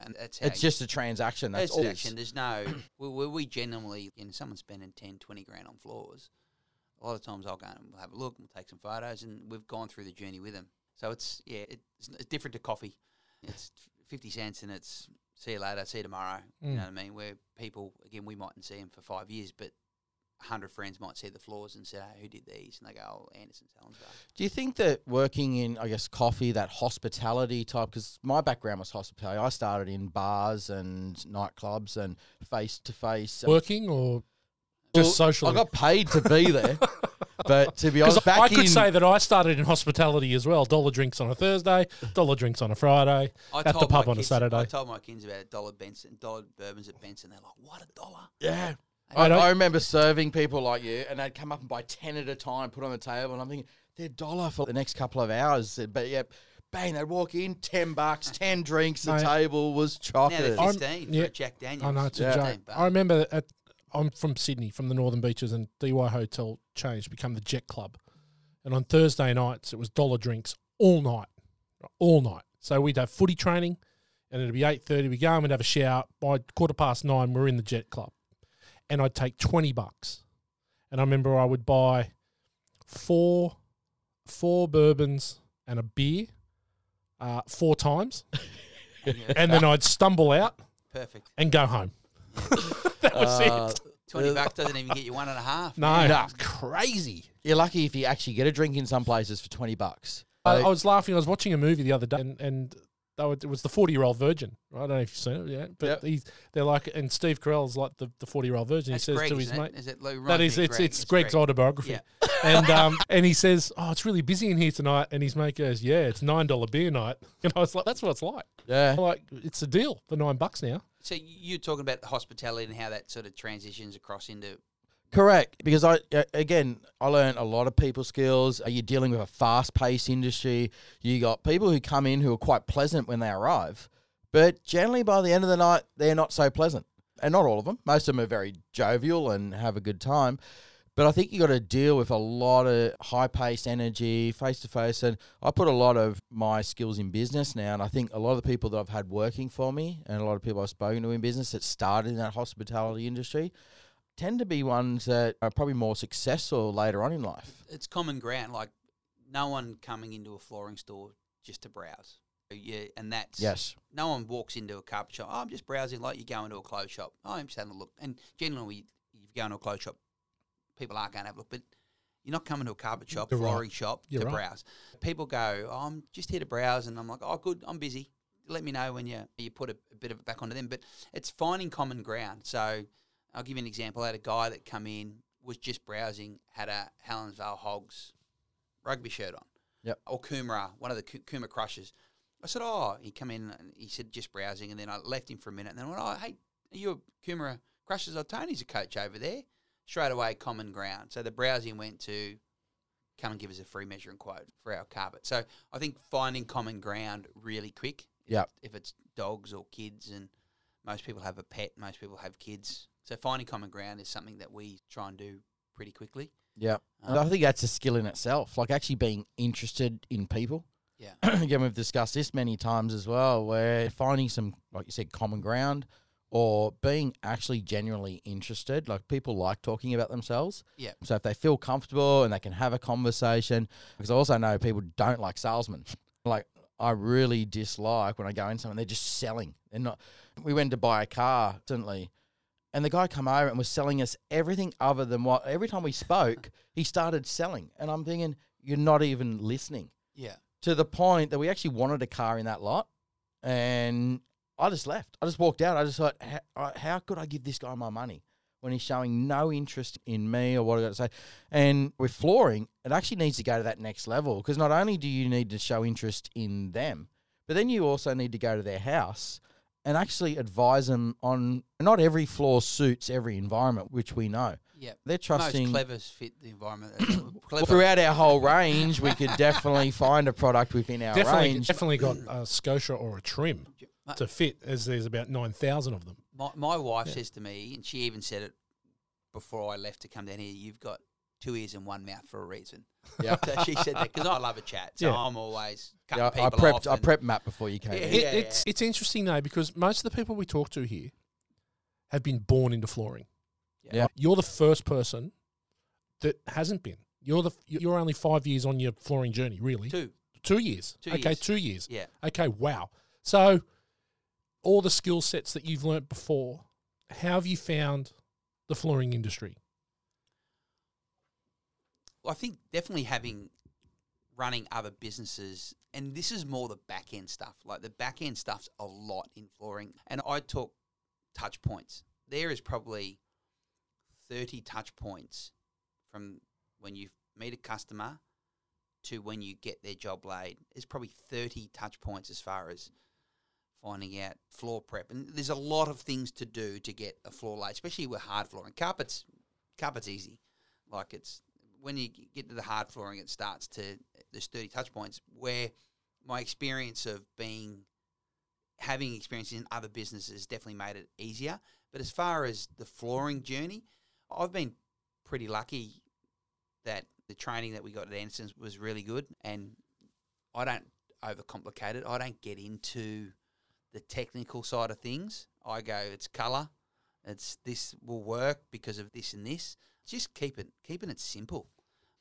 And that's how It's you- just a transaction. That's all. There's no. we, we, we genuinely, you know, someone's spending 10, 20 grand on floors. A lot of times I'll go and we'll have a look, we'll take some photos, and we've gone through the journey with them. So it's yeah, it's, it's different to coffee. It's fifty cents, and it's see you later, see you tomorrow. You Mm. know what I mean? Where people again, we mightn't see them for five years, but hundred friends might see the floors and say, hey, "Who did these?" And they go, "Oh, Andersens so and so." Do you think that working in, I guess, coffee, that hospitality type, because my background was hospitality. I started in bars and nightclubs and face to face. Working or just socially? I got paid to be there, but to be honest, back I could in, say that I started in hospitality as well. Dollar drinks on a Thursday, dollar drinks on a Friday. I At the pub my on a Saturday. I told my kids about a dollar Benson, dollar bourbons at Benson. They're like, "What a dollar!" yeah. I I, remember serving people like you, and they'd come up and buy ten at a time, put on the table, and I'm thinking they're dollar for the next couple of hours. But yeah, bang, they'd walk in, ten bucks, ten drinks. The Mate. table was Now they're chocolate. I'm- fifteen yeah. for a Jack Daniels. I know it's a Yeah. joke. 15 bucks. I remember at I'm from Sydney, from the Northern Beaches, and Dee Why Hotel changed, become the Jet Club. and on Thursday nights it was dollar drinks all night, all night. So we'd have footy training, and it'd be eight thirty. We go and we'd have a shower. By quarter past nine, we're in the Jet Club, and I'd take twenty bucks, and I remember I would buy four four bourbons and a beer uh, four times, and then I'd stumble out perfect. and go home. that was Uh, it. Twenty bucks doesn't even get you one and a half. No, Nah. it's crazy. You're lucky if you actually get a drink in some places for twenty bucks. I, I was laughing. I was watching a movie the other day, and, and they were, it was the forty-year-old virgin. I don't know if you've seen it yet, but Yep. he's they're like, and Steve Carell's like the, the forty-year-old virgin. That's he says Greg, to his isn't mate, it? Is it Lou "That is, it's Greg? it's Greg's Greg. autobiography." Yeah. and um, and he says, "Oh, it's really busy in here tonight." And his mate goes, "Yeah, it's nine dollar beer night." And I was like, "That's what it's like. yeah. I'm like it's a deal for nine bucks now." So you're talking about the hospitality and how that sort of transitions across into Correct, because I again I learned a lot of people skills. Uh, You're dealing with a fast-paced industry. You got people who come in who are quite pleasant when they arrive, but generally by the end of the night they're not so pleasant. And not all of them. Most of them are very jovial and have a good time. But I think you got to deal with a lot of high-paced energy, face-to-face. And I put a lot of my skills in business now, and I think a lot of the people that I've had working for me, and a lot of people I've spoken to in business that started in that hospitality industry, tend to be ones that are probably more successful later on in life. it's common ground. Like no one coming into a flooring store just to browse. Uh, yeah, and that's Yes. No one walks into a carpet shop. Oh, I'm just browsing. Like you go into a clothes shop. Oh, I'm just having a look. And generally, you go into a clothes shop, people are going to have a look. But you're not coming to a carpet shop, You're right. flooring shop You're to right. browse. People go, oh, I'm just here to browse, and I'm like, oh, good, I'm busy. Let me know when you you put a, a bit of it back onto them. But it's finding common ground. So I'll give you an example. I had a guy that come in was just browsing, had a Helensvale Hogs rugby shirt on. Yep. Or Coomera, one of the Coo- Coomera Crushers. I said, oh, he come in and he said just browsing, and then I left him for a minute, and then I went, oh, hey, are you a Coomera Crushers? Oh, Tony's a coach over there. Straight away, common ground. So the browsing went to come and give us a free measuring quote for our carpet. So I think finding common ground really quick. Yep. If it's dogs or kids, and most people have a pet, most people have kids. So finding common ground is something that we try and do pretty quickly. Yeah. Um, I think that's a skill in itself, like actually being interested in people. Yeah. Again, we've discussed this many times as well, where finding some, like you said, common ground or being actually genuinely interested. Like people like talking about themselves. Yeah. So if they feel comfortable and they can have a conversation, because I also know people don't like salesmen. like I really dislike when I go in somewhere, they're just selling. They're not. We went to buy a car recently, and the guy come over and was selling us everything other than what. Every time we spoke, he started selling, and I'm thinking, you're not even listening. Yeah. To the point that we actually wanted a car in that lot, and I just left. I just walked out. I just thought, how, how could I give this guy my money when he's showing no interest in me or what I got to say? And with flooring, it actually needs to go to that next level because not only do you need to show interest in them, but then you also need to go to their house and actually advise them on not every floor suits every environment, which we know. Yeah. They're trusting. Most clevers fit the environment. Well, throughout our whole range, we could definitely find a product within our Definitely, range. definitely got a Scotia or a trim to fit, as there's about nine thousand of them. my, my wife Yeah. says to me, and she even said it before I left to come down here, you've got two ears and one mouth for a reason. Yeah. So she said that because I love a chat. So Yeah. I'm always cutting Yeah, I people prepped. off. I and- prepped Matt before you came. Yeah, in. It, yeah. it's it's interesting though because most of the people we talk to here have been born into flooring. Yeah. You're the first person that hasn't been. You're the you're only five years on your flooring journey, really. Two. Two years. Two okay, years. two years. Yeah. Okay, wow. So all the skill sets that you've learnt before, how have you found the flooring industry? I think definitely having running other businesses, and this is more the back end stuff. Like the back end stuff's a lot in flooring, and I talk touch points. There is probably thirty touch points from when you meet a customer to when you get their job laid. There's probably thirty touch points as far as finding out floor prep, and there's a lot of things to do to get a floor laid, especially with hard flooring. Carpets, carpets easy. Like it's when you get to the hard flooring, it starts to there's 30 touch points where my experience of being having experience in other businesses definitely made it easier. But as far as the flooring journey, I've been pretty lucky that The training that we got at Andersens was really good, and I don't overcomplicate it. I don't get into the technical side of things. I go, it's colour, it's this will work because of this and this. Just keep it, keeping it simple.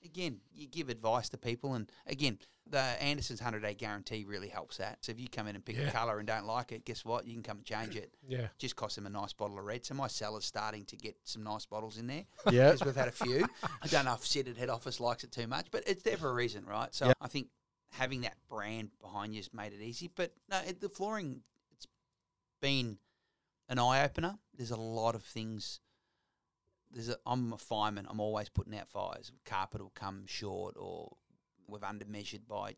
Again, you give advice to people, and again, the Andersens hundred day guarantee really helps that. So if you come in and pick Yeah. a colour and don't like it, guess what? You can come and change it. Yeah. Just cost them a nice bottle of red. So my cellar's starting to get some nice bottles in there Yeah. because we've had a few. I don't know if Sid at head office likes it too much, but it's there for a reason, right? So Yep. I think having that brand behind you has made it easy. But no, it, the flooring, it's been an eye opener. There's a lot of things. There's a, I'm a fireman. I'm always putting out fires. Carpet will come short, or we've undermeasured by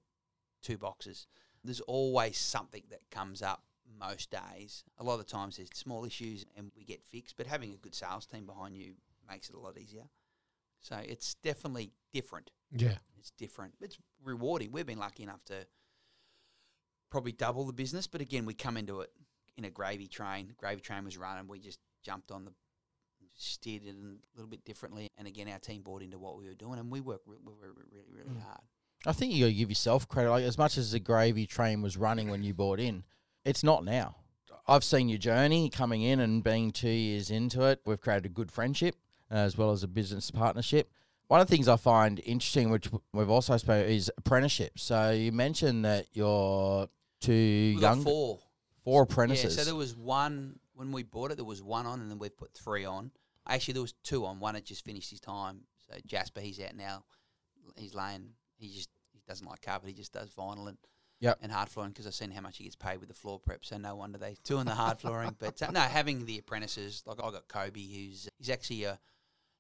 two boxes. There's always something that comes up most days. A lot of the times there's small issues and we get fixed, but having a good sales team behind you makes it a lot easier. So it's definitely different. Yeah. It's different. It's rewarding. We've been lucky enough to probably double the business, but again, we come into it in a gravy train. Gravy train was running. We just jumped on the, steered it a little bit differently, and again, our team bought into what we were doing, and we worked re- we were really, really Mm. hard. I think you got to give yourself credit. Like as much as the gravy train was running when you bought in, it's not now. I've seen your journey coming in and being two years into it. We've created a good friendship uh, as well as a business partnership. One of the things I find interesting, which we've also spoken, is apprenticeship. So you mentioned that you're two We young, got four. four apprentices. Yeah, so there was one when we bought it. There was one on, and then we've put three on. Actually, there was two on. One had just finished his time. So Jasper, he's out now. He's laying. He just he doesn't like carpet. He just does vinyl and Yep. and hard flooring because I've seen how much he gets paid with the floor prep. So no wonder they doing the hard flooring. But uh, no, having the apprentices like I got Kobe, who's he's actually a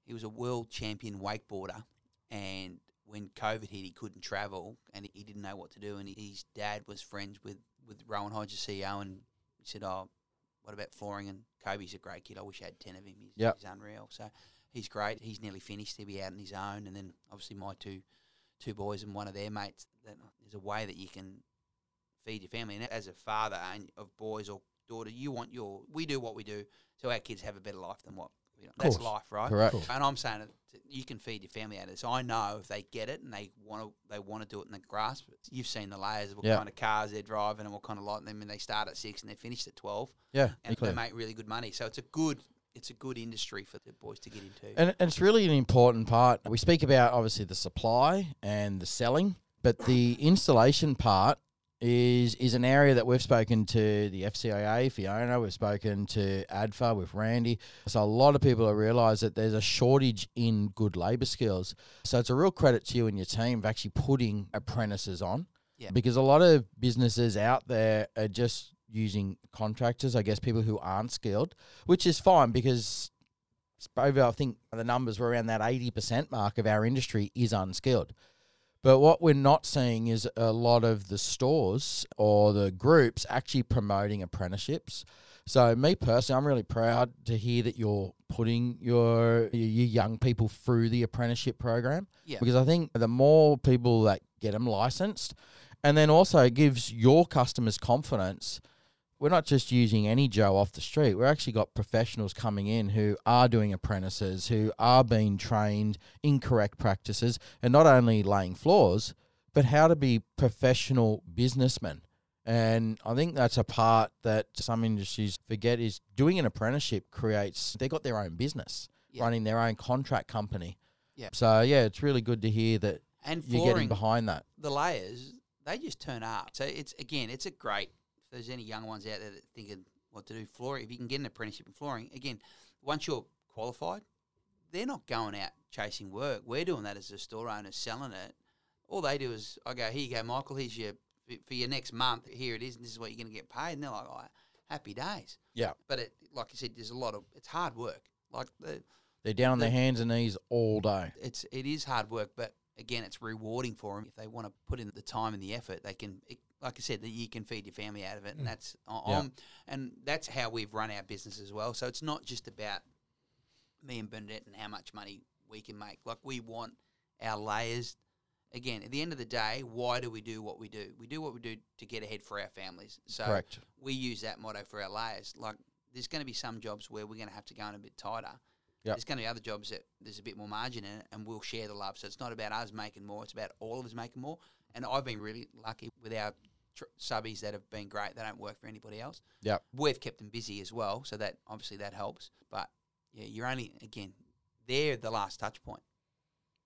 he was a world champion wakeboarder, and when COVID hit, he couldn't travel and he didn't know what to do. And his dad was friends with with Rowan Hodges, CEO, and he said, "Oh, what about flooring?" And Kobe's a great kid. I wish I had ten of him. He's, Yep. he's unreal. So he's great. He's nearly finished. He'll be out on his own, and then obviously my two two boys and one of their mates. There's a way that you can feed your family. And as a father and of boys or daughter, you want your we do what we do so our kids have a better life than what you know. That's Course. life, right? Correct. Cool. And I'm saying that you can feed your family out of this. I know if they get it and they want to, they want to do it in the grasp. You've seen the layers of what Yeah. kind of cars they're driving and what kind of light. And then they start at six and they're finished at twelve, Yeah, and nuclear. they make really good money. So it's a good, it's a good industry for the boys to get into. And, and it's really an important part. We speak about obviously the supply and the selling, but the installation part is is an area that we've spoken to the FCIA, Fiona, we've spoken to ADFA with Randy. So a lot of people have realised that there's a shortage in good labour skills. So it's a real credit to you and your team of actually putting apprentices on. Yeah. Because a lot of businesses out there are just using contractors, I guess people who aren't skilled, which is fine because over, I think the numbers were around that 80% mark of our industry is unskilled. But what we're not seeing is a lot of the stores or the groups actually promoting apprenticeships. So me personally, I'm really proud to hear that you're putting your your young people through the apprenticeship program Yeah. because I think the more people that get them licensed, and then also it gives your customers confidence we're not just using any Joe off the street. We've actually got professionals coming in who are doing apprentices, who are being trained in correct practices, and not only laying floors, but how to be professional businessmen. And I think that's a part that some industries forget is doing an apprenticeship creates, they got their own business, Yeah. running their own contract company. Yeah. So, yeah, it's really good to hear that And you're getting behind that. the layers, they just turn up. So it's again, it's a great. There's any young ones out there that thinking what to do flooring, if you can get an apprenticeship in flooring, again, once you're qualified, they're not going out chasing work. We're doing that as a store owner, selling it. All they do is, I go, here you go, Michael. Here's your for your next month. Here it is, and this is what you're going to get paid. And they're like, oh, happy days. Yeah. But it, like you said, there's a lot of it's hard work. Like the, They're down on their hands and knees all day. it's it is hard work, but again, it's rewarding for them if they want to put in the time and the effort. They can, it, like I said, that you can feed your family out of it, and mm. that's I- Yeah. I'm, and that's how we've run our business as well. So it's not just about me and Bernadette and how much money we can make. Like we want our layers. Again, at the end of the day, why do we do what we do? We do what we do to get ahead for our families. So Correct. we use that motto for our layers. Like there's going to be some jobs where we're going to have to go in a bit tighter. There's going to be other jobs that there's a bit more margin in it, and we'll share the love. So it's not about us making more; it's about all of us making more. And I've been really lucky with our tr- subbies that have been great. They don't work for anybody else. Yeah, We've kept them busy as well, so that obviously that helps. But yeah, you're only again, they're the last touch point.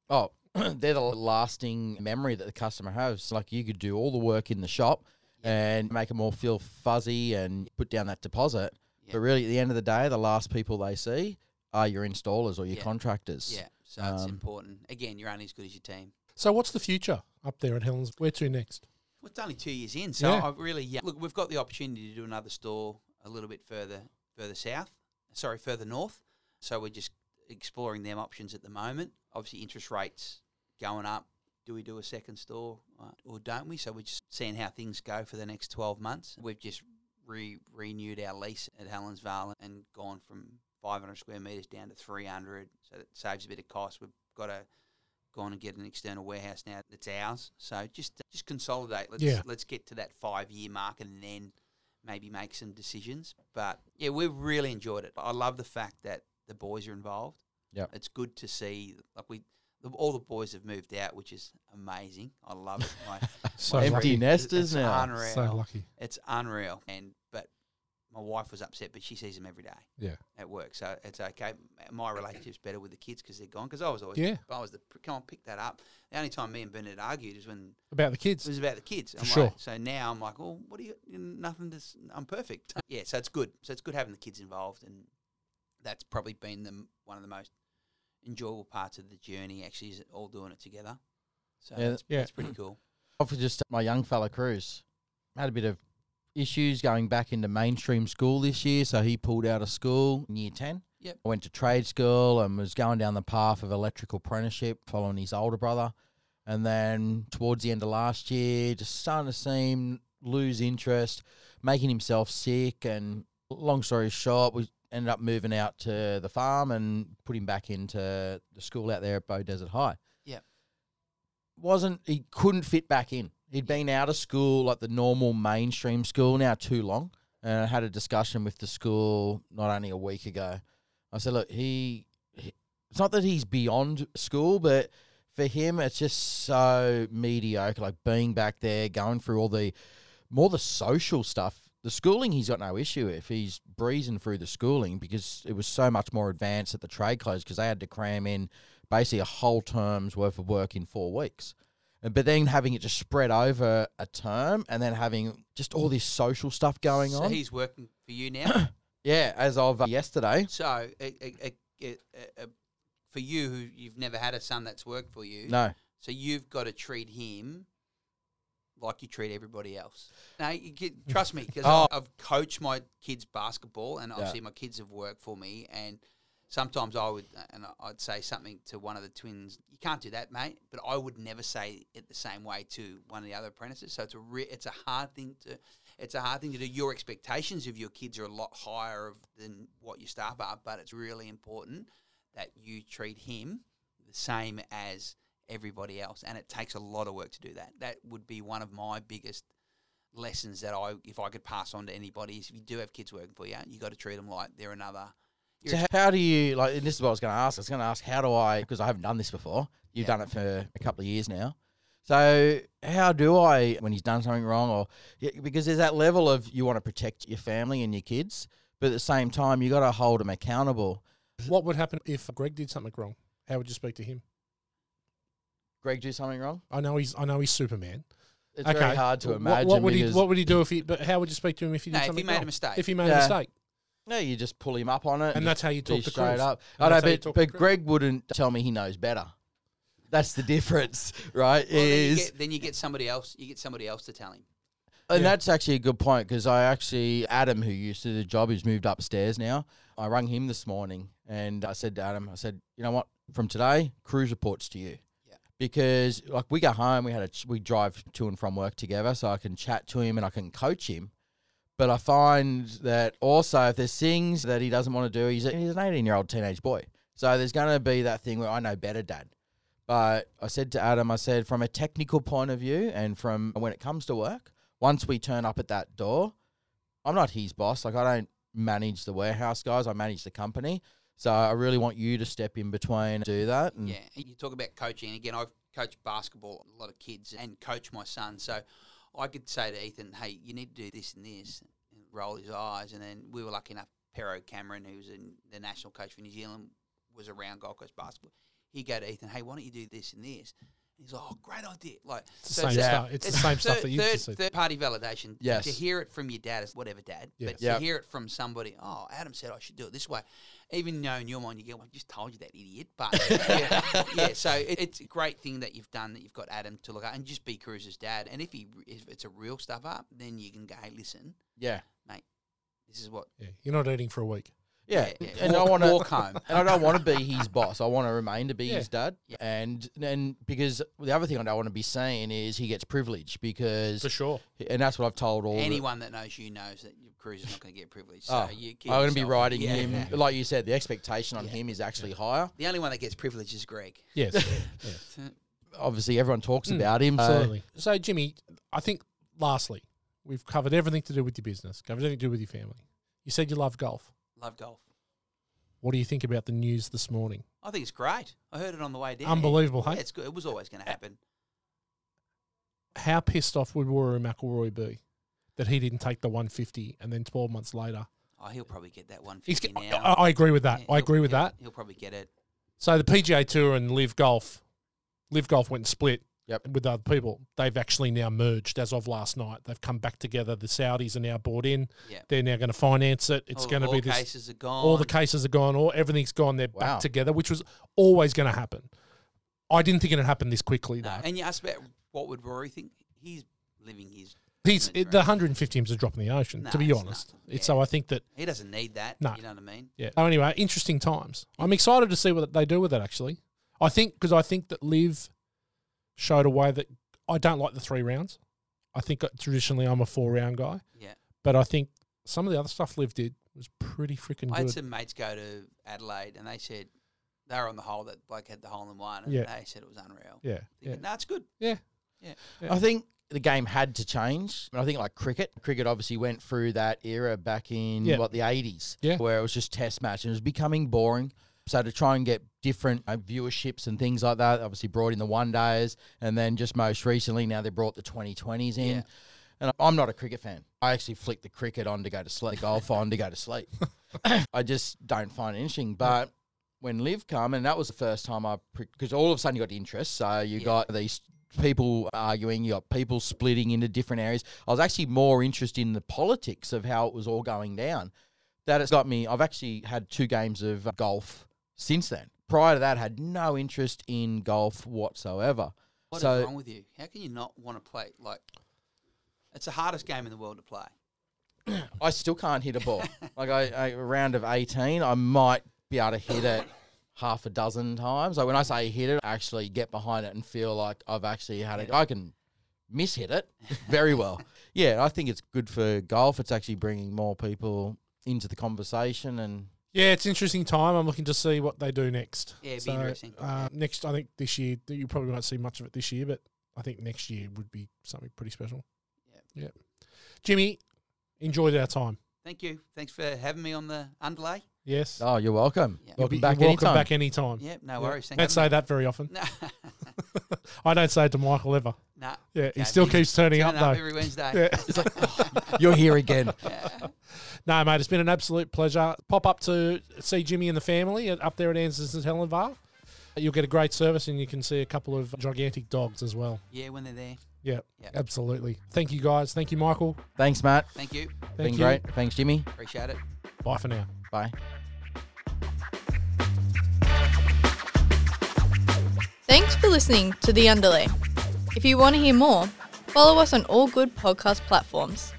Oh, they're the lasting memory that the customer has. Like you could do all the work in the shop and make them all feel fuzzy and put down that deposit. Yeah. But really, at the end of the day, the last people they see are your installers or your Yeah. contractors. Yeah, so it's Um, important. Again, you're only as good as your team. So what's the future up there at Helen's? Where to next? Well, it's only two years in, so Yeah. I really yeah. Look, we've got the opportunity to do another store a little bit further further south. Sorry, further north. So we're just exploring them options at the moment. Obviously, interest rates going up. Do we do a second store uh, or don't we? So we're just seeing how things go for the next twelve months. We've just re- renewed our lease at Helensvale and gone from 500 square meters down to 300. So that saves a bit of cost. We've got to go on and get an external warehouse now that's ours. So just just consolidate. Let's Yeah. let's get to that five year mark and then maybe make some decisions. But yeah, we've really enjoyed it. I love the fact that the boys are involved. Yeah, it's good to see. Like we, the, all the boys have moved out, which is amazing. I love it. My, So my Empty lucky. nesters now. Unreal. So lucky. It's unreal. And but my wife was upset, but she sees them every day Yeah. at work, so it's okay. My relationship's better with the kids because they're gone. Because I was always, Yeah. I was the come on, pick that up. The only time me and Bernard argued is when About the kids. it was about the kids. I'm sure. like, so now I'm like, well, what do you? Nothing. To, s- I'm perfect. yeah, so it's good. So it's good having the kids involved, and that's probably been the one of the most enjoyable parts of the journey. Actually, is all doing it together. So Yeah, that's, yeah. that's pretty cool. For just my young fella Cruz had a bit of issues going back into mainstream school this year, so he pulled out of school in year ten. Yep. I went to trade school and was going down the path of electrical apprenticeship, following his older brother. And then towards the end of last year, just starting to see him lose interest, making himself sick. And long story short, we ended up moving out to the farm and put him back into the school out there at Beaudesert High. Yep. Wasn't he couldn't fit back in. He'd been out of school like the normal mainstream school now too long. And I had a discussion with the school not only a week ago. I said, look, he, he it's not that he's beyond school, but for him, it's just so mediocre. Like being back there, going through all the more the social stuff. The schooling, he's got no issue if He's breezing through the schooling because it was so much more advanced at the trade close because they had to cram in basically a whole term's worth of work in four weeks. But then having it just spread over a term and then having just all this social stuff going on. so on. he's working for you now. Yeah, as of uh, yesterday. so uh, uh, uh, uh, uh, for you, who you've never had a son that's worked for you, No. So you've got to treat him like you treat everybody else. Now, you get, trust me, because Oh. I've coached my kids basketball, and obviously my kids have worked for me. And sometimes I would, uh, and I'd say something to one of the twins. You can't do that, mate. But I would never say it the same way to one of the other apprentices. So it's a re- it's a hard thing to. It's a hard thing to do. Your expectations of your kids are a lot higher of, than what your staff are, but it's really important that you treat him the same as everybody else, and it takes a lot of work to do that. That would be one of my biggest lessons that I, if I could pass on to anybody, is if you do have kids working for you, you got to treat them like they're another. So You're how do you like? And this is what I was going to ask. I was going to ask, how do I? Because I haven't done this before. You've Yeah. done it for a couple of years now. So how do I when he's done something wrong, or because there's that level of you want to protect your family and your kids, but at the same time you got to hold them accountable. What would happen if Greg did something wrong? How would you speak to him? Greg do something wrong. I know he's I know he's Superman. It's okay. very hard to imagine. What, would he What would he do if he? But how would you speak to him if he did no, if something you made wrong? a mistake. If he made Yeah. a mistake, No, you just pull him up on it, and that's how you talk to straight Cruz. up. And I know, that's how you but, talk to but Cruz. Greg wouldn't tell me he knows better. That's the difference, right? well, then, you is get, then you get somebody else. You get somebody else to tell him. And Yeah. that's actually a good point because I actually, Adam, who used to do the job, who's moved upstairs now, I rang him this morning and I said to Adam, I said, you know what, from today, Cruz reports to you. Yeah. Because like we go home, we had a ch- we drive to and from work together, so I can chat to him and I can coach him. But I find that also if there's things that he doesn't want to do, he's a, he's an 18 year old teenage boy, so there's going to be that thing where I know better, Dad. But I said to Adam, I said from a technical point of view and from when it comes to work, once we turn up at that door, I'm not his boss. Like I don't manage the warehouse guys. I manage the company. So I really want you to step in between and do that. And Yeah, you talk about coaching. Again, I've coached basketball, a lot of kids, and coach my son. So I could say to Ethan, "Hey, you need to do this and this," and roll his eyes. And then we were lucky enough. Pero Cameron, who was in the national coach for New Zealand, was around Gold Coast basketball. He'd go to Ethan, "Hey, why don't you do this and this?" He's like, "Oh, great idea!" Like It's the same stuff. It's the same stuff that you third, third party validation. Yes. To hear it from your dad is whatever dad, Yes. but Yep. to hear it from somebody, oh, Adam said I should do it this way. Even though in your mind you go, well, I just told you that idiot. But yeah, yeah, so it, it's a great thing that you've done that you've got Adam to look at and just be Cruz's dad. And if he if it's a real stuff up, then you can go, hey, listen, yeah, mate, this is what. Yeah, you're not eating for a week. Yeah, yeah, and walk, I want to walk home. and I don't want to be his boss. I want to remain to be Yeah. his dad. Yeah. And and because the other thing I don't want to be saying is he gets privilege because for sure. and that's what I've told all. the- Anyone that knows you knows that your Cruz is not going to get privileged. So Oh, you I'm going to be riding yeah, him, yeah. like you said. The expectation on Yeah. him is actually higher. The only one that gets privilege is Greg. Yes. Obviously, everyone talks Mm, about him. so- So, Jimmy, I think lastly, we've covered everything to do with your business, covered everything to do with your family. You said you love golf. Love golf. What do you think about the news this morning? I think it's great. I heard it on the way down. Unbelievable, Yeah, hey? it's good. It was always going to happen. How pissed off would Rory McIlroy be that he didn't take the 150 and then 12 months later? Oh, he'll probably get that one He's, I, now. I- I agree with that. Yeah, I agree with that. He'll probably get it. So the PGA Tour and LIV Golf, LIV Golf went and split Yep. with other people. They've actually now merged as of last night. They've come back together. The Saudis are now bought in. Yeah. They're now going to finance it. It's going to all be this. cases are gone. All the cases are gone. All everything's gone. They're Wow. back together, which was always going to happen. I didn't think it'd happen this quickly No, though. and you asked about what would Rory think. He's living his. He's it, the 150 is a drop in the ocean. No, to be honest, Yeah. so I think that He doesn't need that. No. You know what I mean? yeah. So anyway, interesting times. I'm excited to see what they do with it. Actually, I think because I think that LIV showed a way that I don't like the three rounds. I think traditionally I'm a four round guy, Yeah. but I think some of the other stuff LIV did was pretty freaking I had some mates go to Adelaide and they said they were on the hole that bloke had the hole in one and Yeah. they said it was unreal. Yeah, yeah, Thinking, no, it's good. Yeah. Yeah. I think the game had to change. I think like cricket, cricket obviously went through that era back in Yeah. what the eighties, Yeah. where it was just test match and it was becoming boring. So to try and get different uh, viewerships and things like that, obviously brought in the one days, and then just most recently now they brought the twenty twenties in. Yeah. And I'm not a cricket fan. I actually flick the cricket on to go to sleep, golf on to go to sleep. I just don't find it interesting. But when LIV come, and that was the first time I, because all of a sudden you got interest. So you Yeah. got these people arguing, you got people splitting into different areas. I was actually more interested in the politics of how it was all going down. That has got me. I've actually had two games of golf since then. Prior to that, had no interest in golf whatsoever. What is So- wrong with you? How can you not want to play? Like, it's the hardest game in the world to play. I still can't hit a ball. like I, round of eighteen, I might be able to hit it half a dozen times. Like when I say hit it, I actually get behind it and feel like I've actually had it. I can miss hit it very well. yeah, I think it's good for golf. It's actually bringing more people into the conversation and yeah. It's an interesting time. I'm looking to see what they do next. Yeah, it'd be interesting. Uh, next, I think this year you probably won't see much of it this year, but I think next year would be something pretty special. Yeah. Yeah. Jimmy, enjoyed our time. Thank you. Thanks for having me on the underlay. Yes. oh, you're welcome. Yeah. You'll Welcome be- back you're welcome anytime. back anytime. Yeah, no Yeah. worries. Thank Don't you. say that very often. No, I don't say it to Michael ever. nah. Yeah, he Okay, still keeps turning up Turn up though. every Wednesday. Yeah. It's like you're here again. Yeah. No, mate, it's been an absolute pleasure. Pop up to see Jimmy and the family up there at Andersens and Helensvale. You'll get a great service and you can see a couple of gigantic dogs as well. Yeah, when they're there. Yeah, Yeah. absolutely. Thank you guys. Thank you, Michael. Thanks, Matt. Thank you. Thank Been you. great. Thanks, Jimmy. Appreciate it. Bye for now. Bye. Thanks for listening to The Underlay. If you want to hear more, follow us on all good podcast platforms.